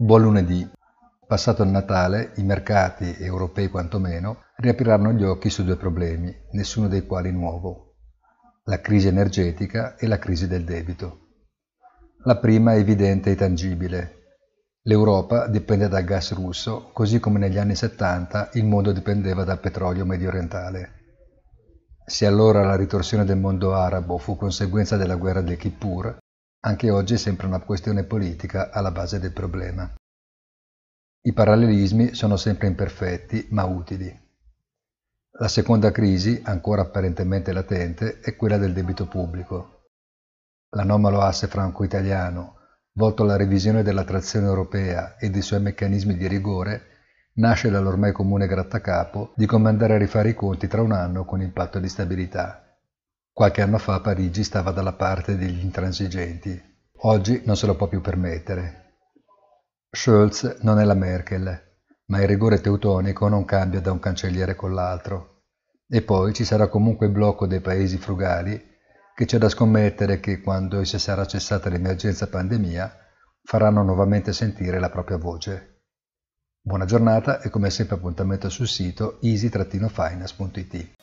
Buon lunedì. Passato il Natale, i mercati, europei quantomeno, riapriranno gli occhi su due problemi, nessuno dei quali nuovo. La crisi energetica e la crisi del debito. La prima è evidente e tangibile. L'Europa dipende dal gas russo, così come negli anni 70 il mondo dipendeva dal petrolio medio orientale. Se allora la ritorsione del mondo arabo fu conseguenza della guerra del Kippur, anche oggi è sempre una questione politica alla base del problema. I parallelismi sono sempre imperfetti, ma utili. La seconda crisi, ancora apparentemente latente, è quella del debito pubblico. L'anomalo asse franco-italiano, volto alla revisione della trazione europea e dei suoi meccanismi di rigore, nasce dall'ormai comune grattacapo di come andare a rifare i conti tra un anno con il patto di stabilità. Qualche anno fa Parigi stava dalla parte degli intransigenti. Oggi non se lo può più permettere. Scholz non è la Merkel, ma il rigore teutonico non cambia da un cancelliere con l'altro. E poi ci sarà comunque il blocco dei paesi frugali che c'è da scommettere che quando si sarà cessata l'emergenza pandemia faranno nuovamente sentire la propria voce. Buona giornata e come sempre appuntamento sul sito easy-finance.it.